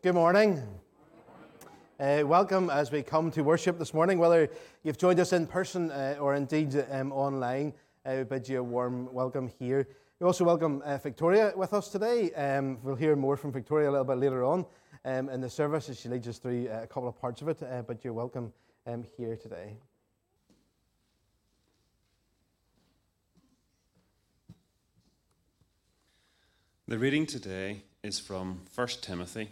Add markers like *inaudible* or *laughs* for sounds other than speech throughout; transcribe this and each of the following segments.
Good morning. Uh, welcome as we come to worship this morning. Whether you've joined us in person uh, or indeed um, online, uh, we bid you a warm welcome here. We also welcome uh, Victoria with us today. Um, we'll hear more from Victoria a little bit later on um, in the service as she leads us through uh, a couple of parts of it, uh, but you're welcome um, here today. The reading today is from 1 Timothy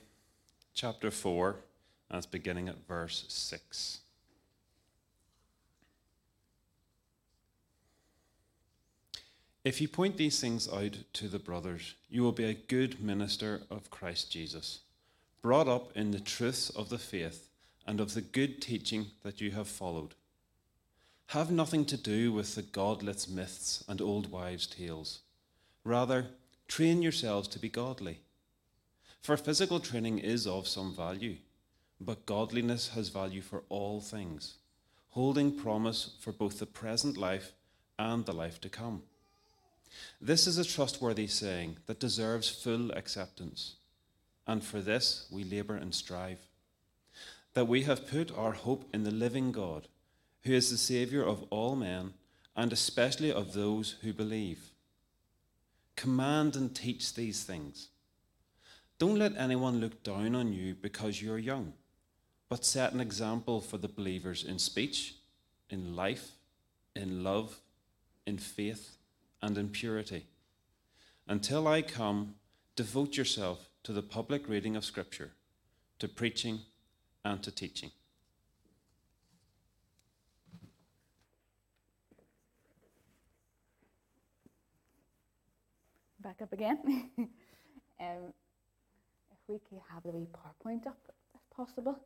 chapter 4, and it's beginning at verse 6. If you point these things out to the brothers, you will be a good minister of Christ Jesus, brought up in the truths of the faith and of the good teaching that you have followed. Have nothing to do with the godless myths and old wives' tales. Rather, train yourselves to be godly. For physical training is of some value, but godliness has value for all things, holding promise for both the present life and the life to come. This is a trustworthy saying that deserves full acceptance, and for this we labor and strive. That we have put our hope in the living God, who is the Saviour of all men, and especially of those who believe. Command and teach these things. Don't let anyone look down on you because you're young, but set an example for the believers in speech, in life, in love, in faith, and in purity. Until I come, devote yourself to the public reading of Scripture, to preaching, and to teaching. Back up again. *laughs* um, we could have the wee PowerPoint up, if possible.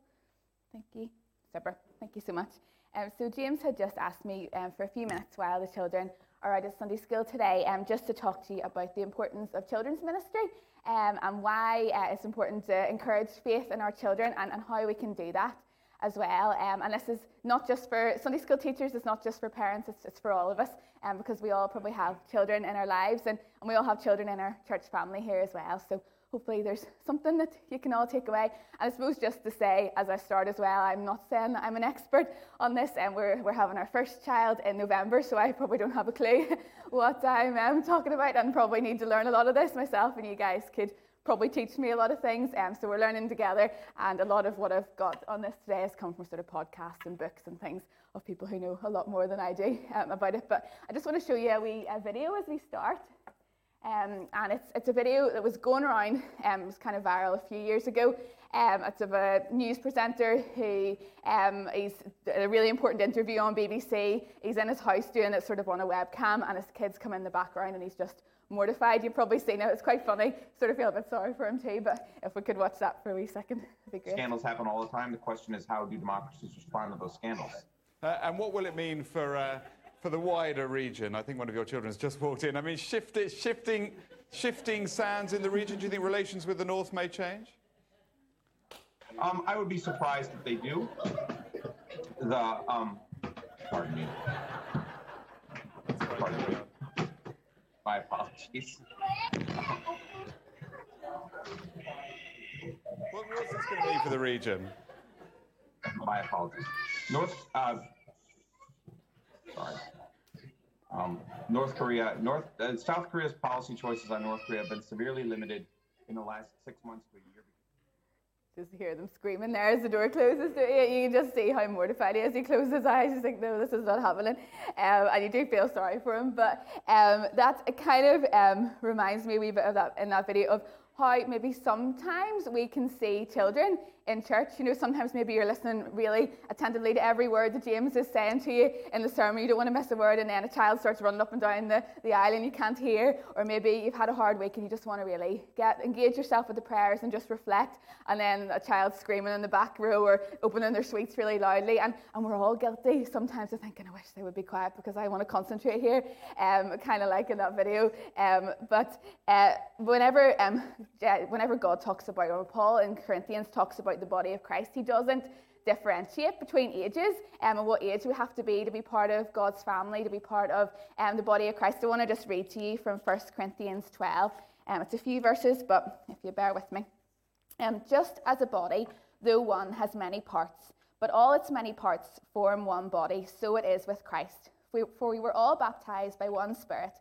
Thank you. Super. Thank you so much. Um, so James had just asked me um, for a few minutes while the children are out at Sunday school today, um, just to talk to you about the importance of children's ministry um, and why uh, it's important to encourage faith in our children and, and how we can do that as well. Um, and this is not just for Sunday school teachers, it's not just for parents, it's, it's for all of us um, because we all probably have children in our lives and, and we all have children in our church family here as well. So hopefully there's *laughs* something that you can all take away. And I suppose just to say, as I start as well, I'm not saying that I'm an expert on this, and we're, we're having our first child in November, so I probably don't have a clue *laughs* what I'm um, talking about, and probably need to learn a lot of this myself, and you guys could probably teach me a lot of things. Um, so we're learning together, and a lot of what I've got on this today has come from sort of podcasts and books and things of people who know a lot more than I do um, about it. But I just want to show you a wee a video as we start. Um, and it's, it's a video that was going around, um, it was kind of viral a few years ago. Um, it's of a news presenter who um, he's a really important interview on BBC. He's in his house doing it sort of on a webcam, and his kids come in the background, and he's just mortified. You've probably seen it. It's quite funny. Sort of feel a bit sorry for him too. But if we could watch that for a wee second, *laughs* that'd be great. Scandals happen all the time. The question is, how do democracies respond to those scandals? Uh, and what will it mean for, uh, for the wider region? I think one of your children has just walked in. I mean, shift, shifting, shifting sands in the region, do you think relations with the North may change? Um, I would be surprised if they do. The, um, pardon me. Pardon me. My apologies. What, what's this going to mean for the region? My apologies. North, uh, sorry. Um, North Korea, North, uh, South Korea's policy choices on North Korea have been severely limited in the last six months to a year. Just hear them screaming there as the door closes. You? can just see how mortified he is. He closes his eyes. He's like, no, this is not happening. Um, and you do feel sorry for him. But um, that kind of um, reminds me a wee bit of that in that video of how maybe sometimes we can see children in church. You know, sometimes maybe you're listening really attentively to every word that James is saying to you in the sermon. You don't want to miss a word, and then a child starts running up and down the, the aisle and you can't hear. Or maybe you've had a hard week and you just want to really get engage yourself with the prayers and just reflect. And then a child screaming in the back row or opening their sweets really loudly. And, and we're all guilty sometimes of thinking, I wish they would be quiet because I want to concentrate here, um, kind of like in that video. Um, but uh, whenever, um, whenever God talks about, or Paul in Corinthians talks about the body of Christ. He doesn't differentiate between ages um, and what age we have to be to be part of God's family, to be part of um, the body of Christ. I want to just read to you from 1 Corinthians 12. Um, it's a few verses, but if you bear with me. Um, just as a body, though one has many parts, but all its many parts form one body, so it is with Christ. For we were all baptized by one Spirit,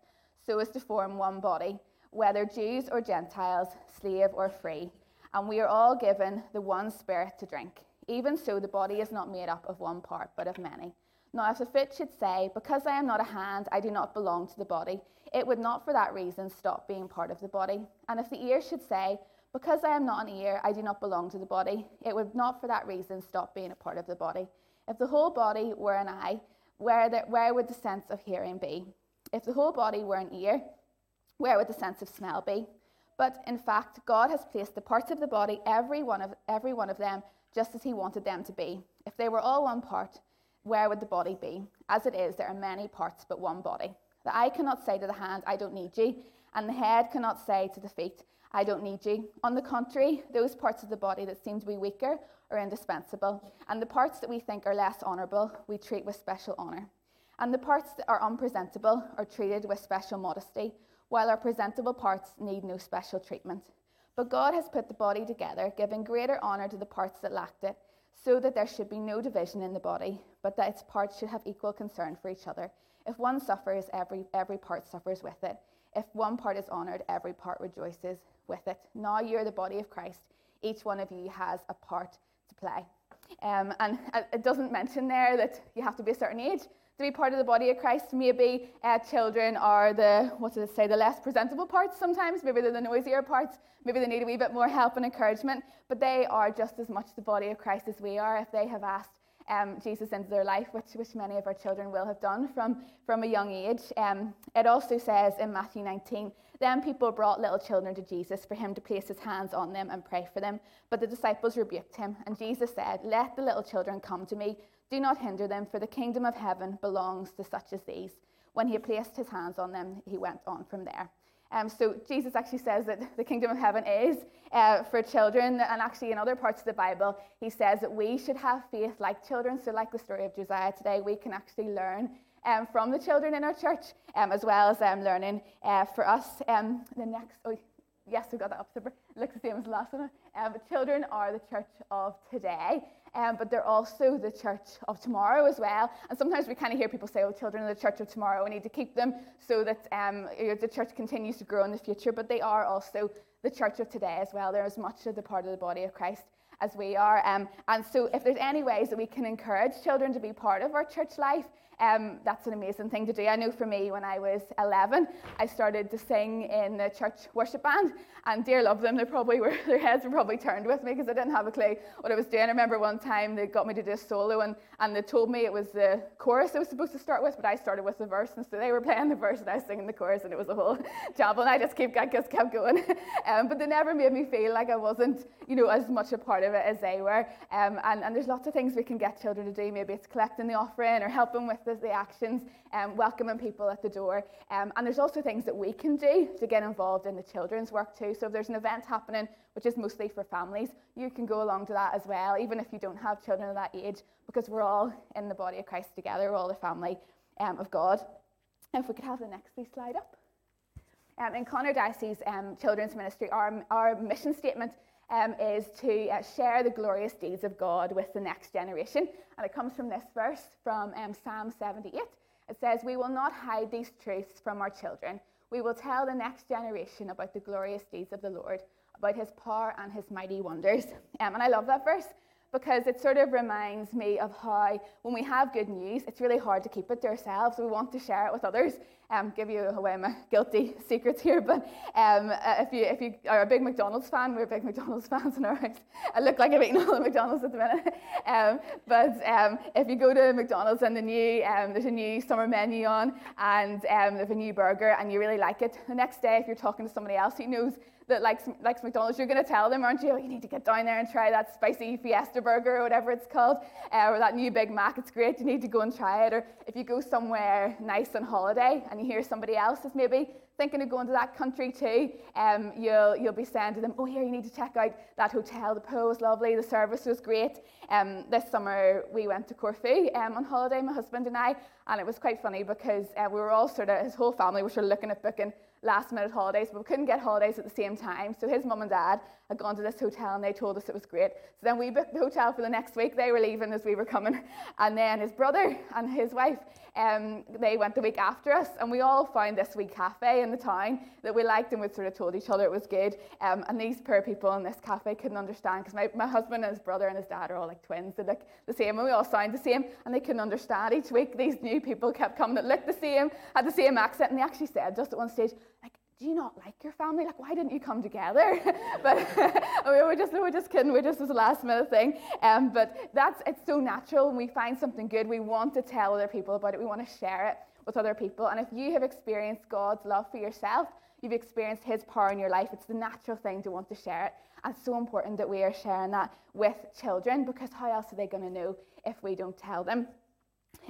so as to form one body, whether Jews or Gentiles, slave or free. And we are all given the one Spirit to drink. Even so, the body is not made up of one part, but of many. Now, if the foot should say, Because I am not a hand, I do not belong to the body, it would not for that reason stop being part of the body. And if the ear should say, Because I am not an ear, I do not belong to the body, it would not for that reason stop being a part of the body. If the whole body were an eye, where, the, where would the sense of hearing be? If the whole body were an ear, where would the sense of smell be? But in fact, God has placed the parts of the body, every one of, every one of them, just as He wanted them to be. If they were all one part, where would the body be? As it is, there are many parts, but one body. The eye cannot say to the hand, I don't need you, and the head cannot say to the feet, I don't need you. On the contrary, those parts of the body that seem to be weaker are indispensable, and the parts that we think are less honourable we treat with special honour. And the parts that are unpresentable are treated with special modesty, while our presentable parts need no special treatment. But God has put the body together, giving greater honour to the parts that lacked it, so that there should be no division in the body, but that its parts should have equal concern for each other. If one suffers, every, every part suffers with it. If one part is honoured, every part rejoices with it. Now you're the body of Christ. Each one of you has a part to play. Um, and it doesn't mention there that you have to be a certain age to be part of the body of Christ. Maybe uh, children are the, what does it say, the less presentable parts sometimes. Maybe they're the noisier parts. Maybe they need a wee bit more help and encouragement. But they are just as much the body of Christ as we are if they have asked um, Jesus into their life, which, which many of our children will have done from, from a young age. Um, it also says in Matthew 19, then people brought little children to Jesus for him to place his hands on them and pray for them. But the disciples rebuked him, and Jesus said, Let the little children come to me. Do not hinder them, for the kingdom of heaven belongs to such as these. When he had placed his hands on them, he went on from there. Um, so Jesus actually says that the kingdom of heaven is uh, for children, and actually in other parts of the Bible, he says that we should have faith like children. So, like the story of Josiah today, we can actually learn um, from the children in our church, um, as well as um, learning uh, for us. Um, the next, oh, yes, we got that up super. Looks the same as the last one. Um, children are the church of today. Um, but they're also the church of tomorrow as well. And sometimes we kind of hear people say, oh, children are the church of tomorrow, we need to keep them so that um, the church continues to grow in the future. But they are also the church of today as well. They're as much of the part of the body of Christ as we are. Um, and so, if there's any ways that we can encourage children to be part of our church life, um, that's an amazing thing to do. I know for me, when I was 11, I started to sing in the church worship band, and dear love them, they probably were, *laughs* their heads were probably turned with me because I didn't have a clue what I was doing. I remember one time they got me to do a solo, and, and they told me it was the chorus I was supposed to start with, but I started with the verse, and so they were playing the verse, and I was singing the chorus, and it was a whole *laughs* job, and I just kept, I just kept going. *laughs* um, but they never made me feel like I wasn't, you know, as much a part of it as they were. Um, and, and there's lots of things we can get children to do. Maybe it's collecting the offering or helping with the actions, um, welcoming people at the door. Um, and there's also things that we can do to get involved in the children's work too. So if there's an event happening, which is mostly for families, you can go along to that as well, even if you don't have children of that age, because we're all in the body of Christ together. We're all the family um, of God. if we could have the next please slide up. Um, in Clonard Diocese um, Children's Ministry, our, our mission statement um, is to uh, share the glorious deeds of God with the next generation. And it comes from this verse from um, Psalm 78. It says, We will not hide these truths from our children. We will tell the next generation about the glorious deeds of the Lord, about his power and his mighty wonders. *laughs* Um, and I love that verse because it sort of reminds me of how when we have good news, it's really hard to keep it to ourselves. We want to share it with others. Um, give you away my *laughs* guilty *laughs* secrets here, but um, uh, if you if you are a big McDonald's fan, we're big McDonald's *laughs* fans in our house. I look like I'm eating all the McDonald's at the minute. Um, but um, if you go to McDonald's and the new um, there's a new summer menu on, and um, there's a new burger, and you really like it, the next day if you're talking to somebody else who knows that likes, likes McDonald's, you're going to tell them, aren't you? Oh, you need to get down there and try that spicy Fiesta burger or whatever it's called, uh, or that new Big Mac. It's great. You need to go and try it. Or if you go somewhere nice on holiday and you hear somebody else is maybe thinking of going to that country too, um, you'll, you'll be saying to them, oh, here, you need to check out that hotel. The pool was lovely. The service was great. Um, this summer, we went to Corfu um, on holiday, my husband and I, and it was quite funny because uh, we were all sort of, his whole family was sort of looking at booking last minute holidays, but we couldn't get holidays at the same time. So his mum and dad had gone to this hotel and they told us it was great. So then we booked the hotel for the next week. They were leaving as we were coming. *laughs* And then his brother and his wife, um, they went the week after us. And we all found this wee cafe in the town that we liked and we sort of told each other it was good. Um, and these poor people in this cafe couldn't understand because my, my husband and his brother and his dad are all like twins. They look the same and we all sound the same. And they couldn't understand each week. These new people kept coming that looked the same, had the same accent. And they actually said just at one stage, like, do you not like your family? Like, why didn't you come together? *laughs* but *laughs* we were just, we were just kidding. We just was a last minute thing. Um, but that's, it's so natural. When we find something good, we want to tell other people about it. We want to share it with other people. And if you have experienced God's love for yourself, you've experienced His power in your life, it's the natural thing to want to share it. And it's so important that we are sharing that with children because how else are they going to know if we don't tell them?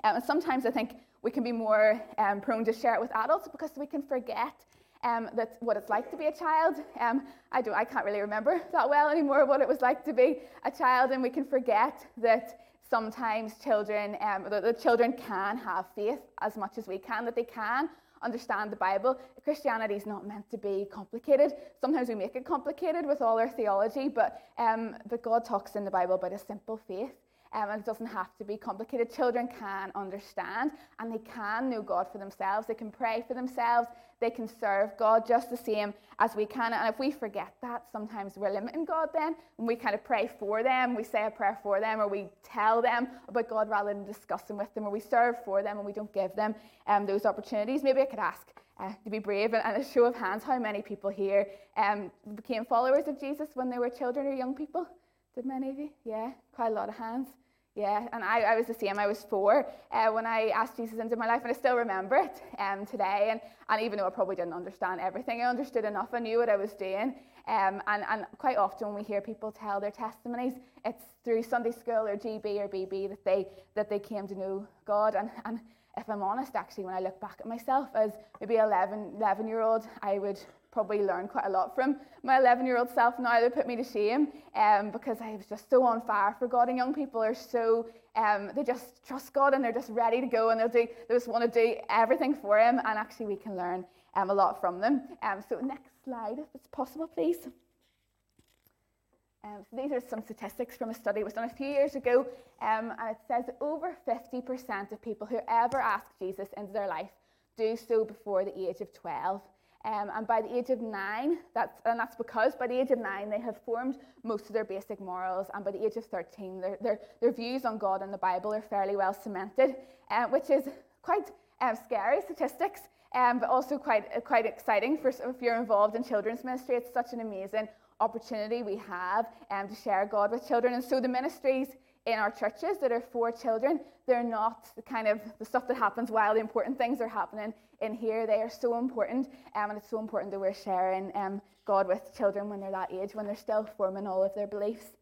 Um, and sometimes I think we can be more um, prone to share it with adults because we can forget um, that's what it's like to be a child. Um, I, don't, I can't really remember that well anymore what it was like to be a child, and we can forget that sometimes children, um, that the children can have faith as much as we can, that they can understand the Bible. Christianity is not meant to be complicated. Sometimes we make it complicated with all our theology, but, um, but God talks in the Bible about a simple faith. Um, and it doesn't have to be complicated. Children can understand and they can know God for themselves. They can pray for themselves. They can serve God just the same as we can. And if we forget that, sometimes we're limiting God then. When we kind of pray for them, we say a prayer for them, or we tell them about God rather than discussing with them, or we serve for them and we don't give them um, those opportunities. Maybe I could ask uh, to be brave and, and, a show of hands how many people here um, became followers of Jesus when they were children or young people? Did many of you? Yeah, quite a lot of hands. Yeah, and I, I was the same. I was four uh, when I asked Jesus into my life, and I still remember it um, today. And, and even though I probably didn't understand everything, I understood enough. I knew what I was doing. Um, and, and quite often when we hear people tell their testimonies, it's through Sunday school or GB or BB that they, that they came to know God. And, and if I'm honest, actually, when I look back at myself as maybe 11, 11 year old, I would probably learned quite a lot from my 11 year old self now that put me to shame um, because I was just so on fire for God. And young people are so, um, they just trust God and they're just ready to go and they'll do, they just want to do everything for Him. And actually, we can learn um, a lot from them. Um, so, next slide, if it's possible, please. Um, so these are some statistics from a study that was done a few years ago, um, and it says over 50% of people who ever ask Jesus into their life do so before the age of 12. Um, and by the age of nine, that's, and that's because by the age of nine, they have formed most of their basic morals. And by the age of 13, their, their, their views on God and the Bible are fairly well cemented, uh, which is quite um, scary statistics, um, but also quite, uh, quite exciting for if you're involved in children's ministry. It's such an amazing opportunity we have um, to share God with children. And so the ministries in our churches that are for children, they're not the kind of the stuff that happens while the important things are happening in here. They are so important, um, and it's so important that we're sharing um, God with children when they're that age, when they're still forming all of their beliefs.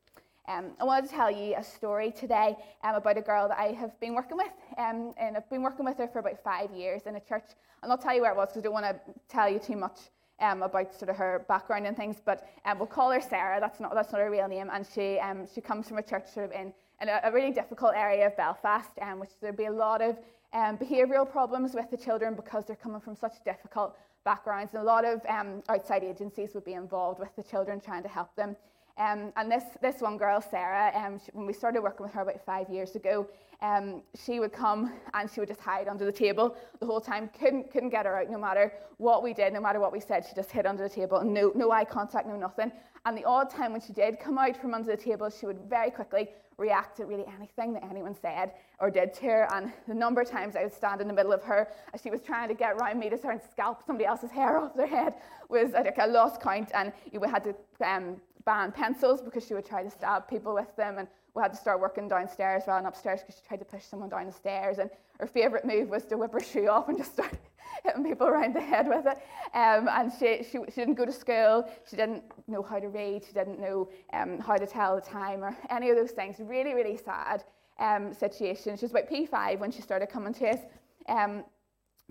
Um, I wanted to tell you a story today um, about a girl that I have been working with, um, and I've been working with her for about five years in a church. And I'll tell you where it was because I don't want to tell you too much um, about sort of her background and things. But um, we'll call her Sarah. That's not that's not her real name, and she um, she comes from a church sort of in, in a, a really difficult area of Belfast, um, which there'd be a lot of um, behavioural problems with the children because they're coming from such difficult backgrounds. And a lot of um, outside agencies would be involved with the children trying to help them. Um, and this, this one girl, Sarah, um, she, when we started working with her about five years ago, um, she would come and she would just hide under the table the whole time. Couldn't, couldn't get her out no matter what we did, no matter what we said. She just hid under the table, no, no eye contact, no nothing. And the odd time when she did come out from under the table, she would very quickly react to really anything that anyone said or did to her. And the number of times I would stand in the middle of her as she was trying to get around me to start and scalp somebody else's hair off their head was like a lost count. And you had to um, ban pencils because she would try to stab people with them. And we had to start working downstairs rather than upstairs because she tried to push someone down the stairs. And her favourite move was to whip her shoe off and just start *laughs* hitting people around the head with it. Um, and she, she, she didn't go to school. She didn't know how to read. She didn't know um, how to tell the time or any of those things. Really, really sad um, situation. She was about P5 when she started coming to us. Um,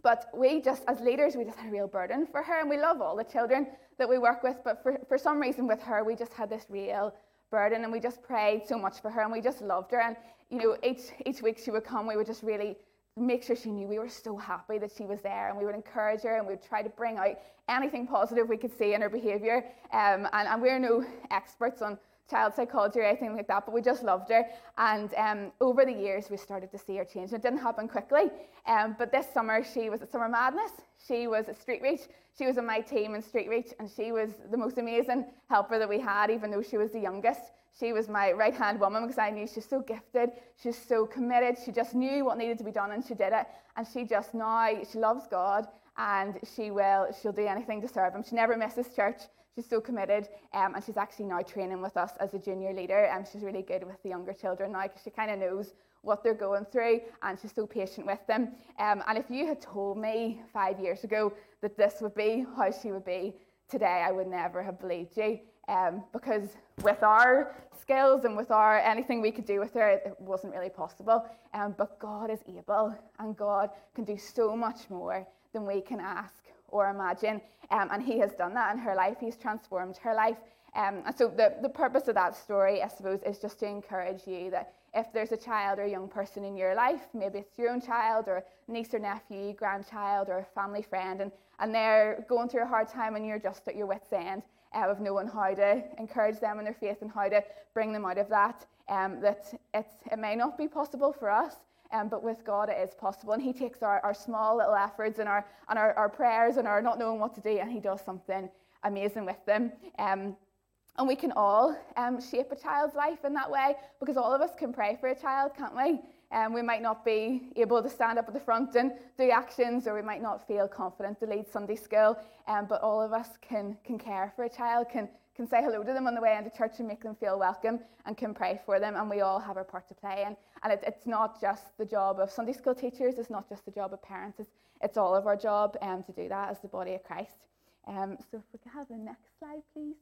but we just, as leaders, we just had a real burden for her. And we love all the children that we work with, but for, for some reason with her, we just had this real burden and we just prayed so much for her and we just loved her. And, you know, each, each week she would come, we would just really make sure she knew we were so happy that she was there and we would encourage her and we would try to bring out anything positive we could see in her behaviour. Um, and, and we're no experts on child psychology or anything like that, but we just loved her. And um, over the years, we started to see her change. It didn't happen quickly, um, but this summer, she was at Summer Madness. She was at Street Reach. She was on my team in Street Reach, and she was the most amazing helper that we had, even though she was the youngest. She was my right hand woman because I knew she's so gifted, she's so committed, she just knew what needed to be done and she did it. And she just now, she loves God and she will, she'll do anything to serve him. She never misses church. She's so committed, um, and she's actually now training with us as a junior leader. And um, she's really good with the younger children now because she kind of knows what they're going through, and she's so patient with them. Um, and if you had told me five years ago that this would be how she would be today, I would never have believed you. Um, because with our skills and with our anything we could do with her, it wasn't really possible. Um, but God is able, and God can do so much more than we can ask or imagine. Um, and He has done that in her life. He's transformed her life. Um, and so the, the purpose of that story, I suppose, is just to encourage you that if there's a child or a young person in your life, maybe it's your own child or niece or nephew, grandchild or a family friend, and, and they're going through a hard time and you're just at your wits' end uh, of knowing how to encourage them in their faith and how to bring them out of that, um, that it's, it may not be possible for us, um, but with God, it is possible. And He takes our, our small little efforts and, our, and our, our prayers and our not knowing what to do, and He does something amazing with them. Um, and we can all um, shape a child's life in that way because all of us can pray for a child, can't we? Um, we might not be able to stand up at the front and do actions, or we might not feel confident to lead Sunday school, um, but all of us can, can care for a child, can, can say hello to them on the way into church and make them feel welcome, and can pray for them, and we all have our part to play. And, and it, it's not just the job of Sunday school teachers, it's not just the job of parents, it's, it's all of our job um, to do that as the body of Christ. Um, so if we could have the next slide, please.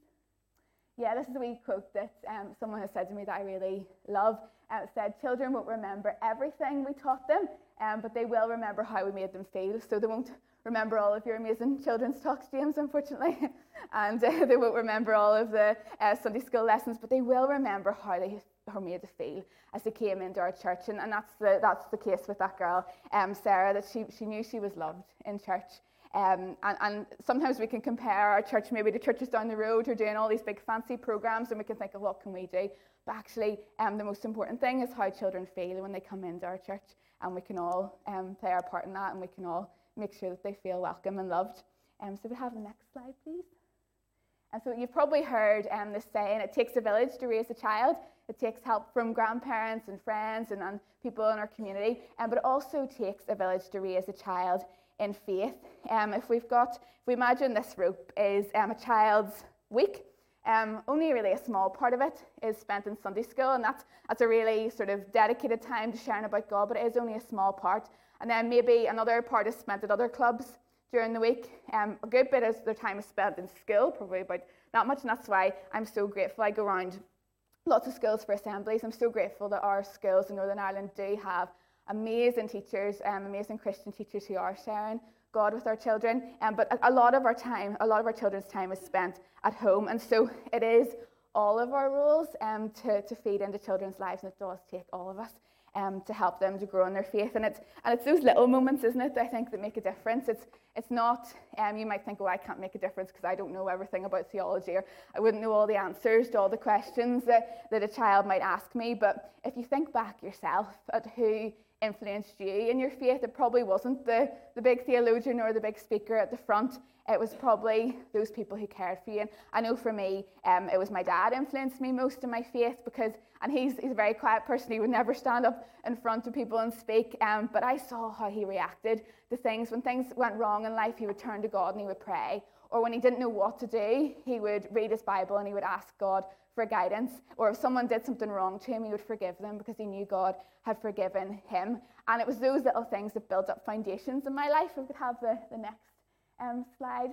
Yeah, this is a wee quote that um, someone has said to me that I really love. Uh, it said, Children won't remember everything we taught them, um, but they will remember how we made them feel. So they won't remember all of your amazing children's talks, James, unfortunately. *laughs* and uh, they won't remember all of the uh, Sunday school lessons, but they will remember how they were made to feel as they came into our church. And, and that's, the, that's the case with that girl, um, Sarah, that she, she knew she was loved in church. Um, and, and, sometimes we can compare our church maybe to churches down the road who are doing all these big fancy programs and we can think of what can we do. But actually, um, the most important thing is how children feel when they come into our church. And we can all um, play our part in that and we can all make sure that they feel welcome and loved. Um, so we have the next slide, please. And so you've probably heard um, this saying, it takes a village to raise a child. It takes help from grandparents and friends and, and people in our community. Um, but it also takes a village to raise a child in faith. Um, if we've got, if we imagine this rope is um, a child's week, um, only really a small part of it is spent in Sunday school, and that's, that's a really sort of dedicated time to sharing about God, but it is only a small part. And then maybe another part is spent at other clubs during the week. Um, a good bit of their time is spent in school, probably about not much, and that's why I'm so grateful. I go around lots of schools for assemblies. I'm so grateful that our schools in Northern Ireland do have amazing teachers, um, amazing Christian teachers who are sharing God with our children. Um, but a, a lot of our time, a lot of our children's time is spent at home. And so it is all of our roles um, to, to feed into children's lives, and it does take all of us. Um, to help them to grow in their faith. And it's, and it's those little moments, isn't it, I think that make a difference. It's, it's not, um, you might think, oh, I can't make a difference because I don't know everything about theology or I wouldn't know all the answers to all the questions that, that a child might ask me. But if you think back yourself at who influenced you in your faith. It probably wasn't the, the big theologian or the big speaker at the front. It was probably those people who cared for you. And I know for me, um, it was my dad influenced me most in my faith because, and he's, he's a very quiet person. He would never stand up in front of people and speak. Um, but I saw how he reacted to things. When things went wrong in life, he would turn to God and he would pray. Or when he didn't know what to do, he would read his Bible and he would ask God for guidance. Or if someone did something wrong to him, he would forgive them because he knew God had forgiven him. And it was those little things that built up foundations in my life. If we could have the, the next um, slide.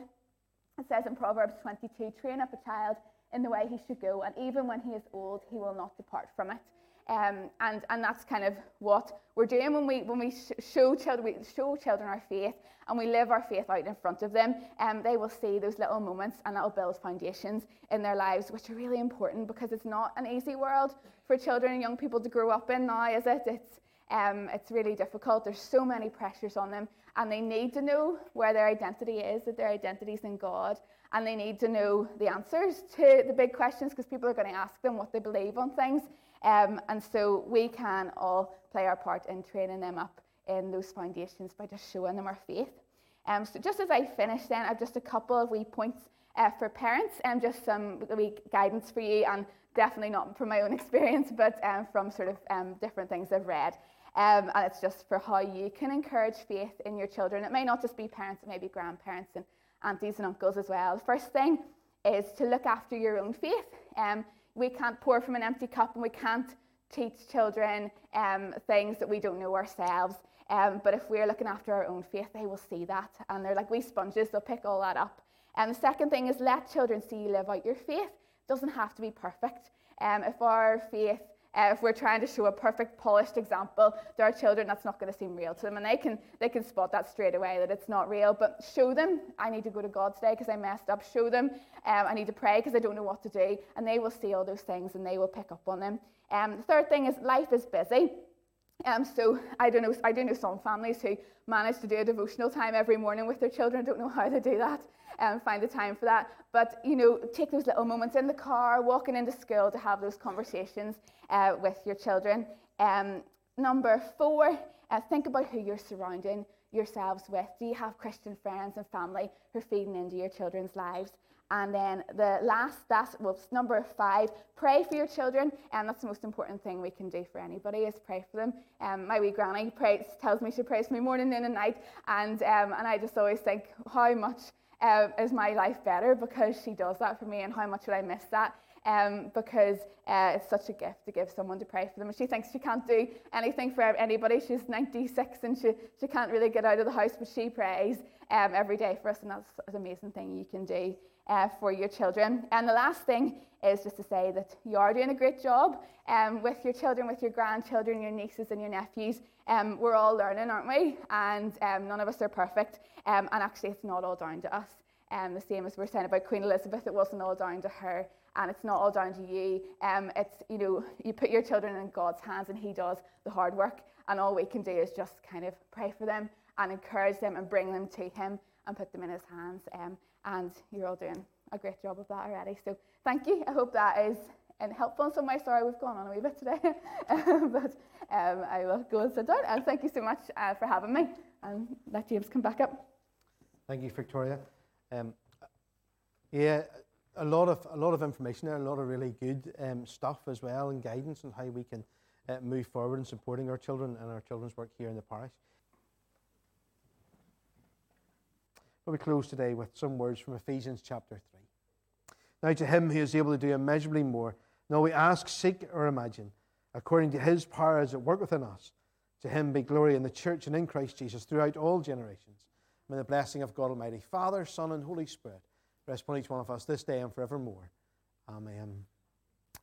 It says in Proverbs 22 train up a child in the way he should go, and even when he is old, he will not depart from it. Um, and, and that's kind of what we're doing when we, when we show, children, we show children our faith and we live our faith out in front of them. Um, they will see those little moments and that'll build foundations in their lives, which are really important because it's not an easy world for children and young people to grow up in now, is it? It's, Um, it's really difficult. There's so many pressures on them, and they need to know where their identity is, that their identity is in God, and they need to know the answers to the big questions because people are going to ask them what they believe on things. Um, and so we can all play our part in training them up in those foundations by just showing them our faith. Um, so just as I finish, then I've just a couple of wee points uh, for parents and just some wee guidance for you, and definitely not from my own *laughs* experience, but um, from sort of um, different things I've read. Um, and it's just for how you can encourage faith in your children. It may not just be parents, it may be grandparents and aunties and uncles as well. The first thing is to look after your own faith. Um, we can't pour from an empty cup and we can't teach children um, things that we don't know ourselves. Um, but if we're looking after our own faith, they will see that. And they're like wee sponges, they'll pick all that up. And the second thing is let children see you live out your faith. It doesn't have to be perfect. Um, if our faith uh, if we're trying to show a perfect, polished example to our children, that's not going to seem real to them. And they can, they can spot that straight away that it's not real. But show them, I need to go to God today because I messed up. Show them, um, I need to pray because I don't know what to do. And they will see all those things and they will pick up on them. Um, the third thing is life is busy. Um, so I don't know. I do know some families who manage to do a devotional time every morning with their children. Don't know how they do that and um, find the time for that. But you know, take those little moments in the car, walking into school to have those conversations uh, with your children. Um, number four, uh, think about who you're surrounding yourselves with. Do you have Christian friends and family who are feeding into your children's lives? And then the last, that's well, number five, pray for your children. And that's the most important thing we can do for anybody is pray for them. Um, my wee granny prays, tells me she prays for me morning, noon, and night. And, um, and I just always think how much uh, is my life better because she does that for me and how much would I miss that? Um, because uh, it's such a gift to give someone to pray for them. And she thinks she can't do anything for anybody. She's 96 and she, she can't really get out of the house, but she prays um, every day for us, and that's an amazing thing you can do uh, for your children. And the last thing is just to say that you are doing a great job um, with your children, with your grandchildren, your nieces, and your nephews. Um, we're all learning, aren't we? And um, none of us are perfect. Um, and actually, it's not all down to us. Um, the same as we're saying about Queen Elizabeth, it wasn't all down to her. And it's not all down to you. Um, it's, you know, you put your children in God's hands and He does the hard work. And all we can do is just kind of pray for them and encourage them and bring them to Him and put them in His hands. Um, and you're all doing a great job of that already. So thank you. I hope that is helpful in some way. Sorry, we've gone on a wee bit today, *laughs* but um, I will go and sit down. And thank you so much uh, for having me. And let James come back up. Thank you, Victoria. Um, yeah, a lot of a lot of information there, a lot of really good um, stuff as well, and guidance on how we can uh, move forward in supporting our children and our children's work here in the parish. But we close today with some words from Ephesians chapter 3. Now, to him who is able to do immeasurably more, now we ask, seek, or imagine, according to his power as at work within us. To him be glory in the church and in Christ Jesus throughout all generations. May the blessing of God Almighty, Father, Son, and Holy Spirit rest upon each one of us this day and forevermore. Amen.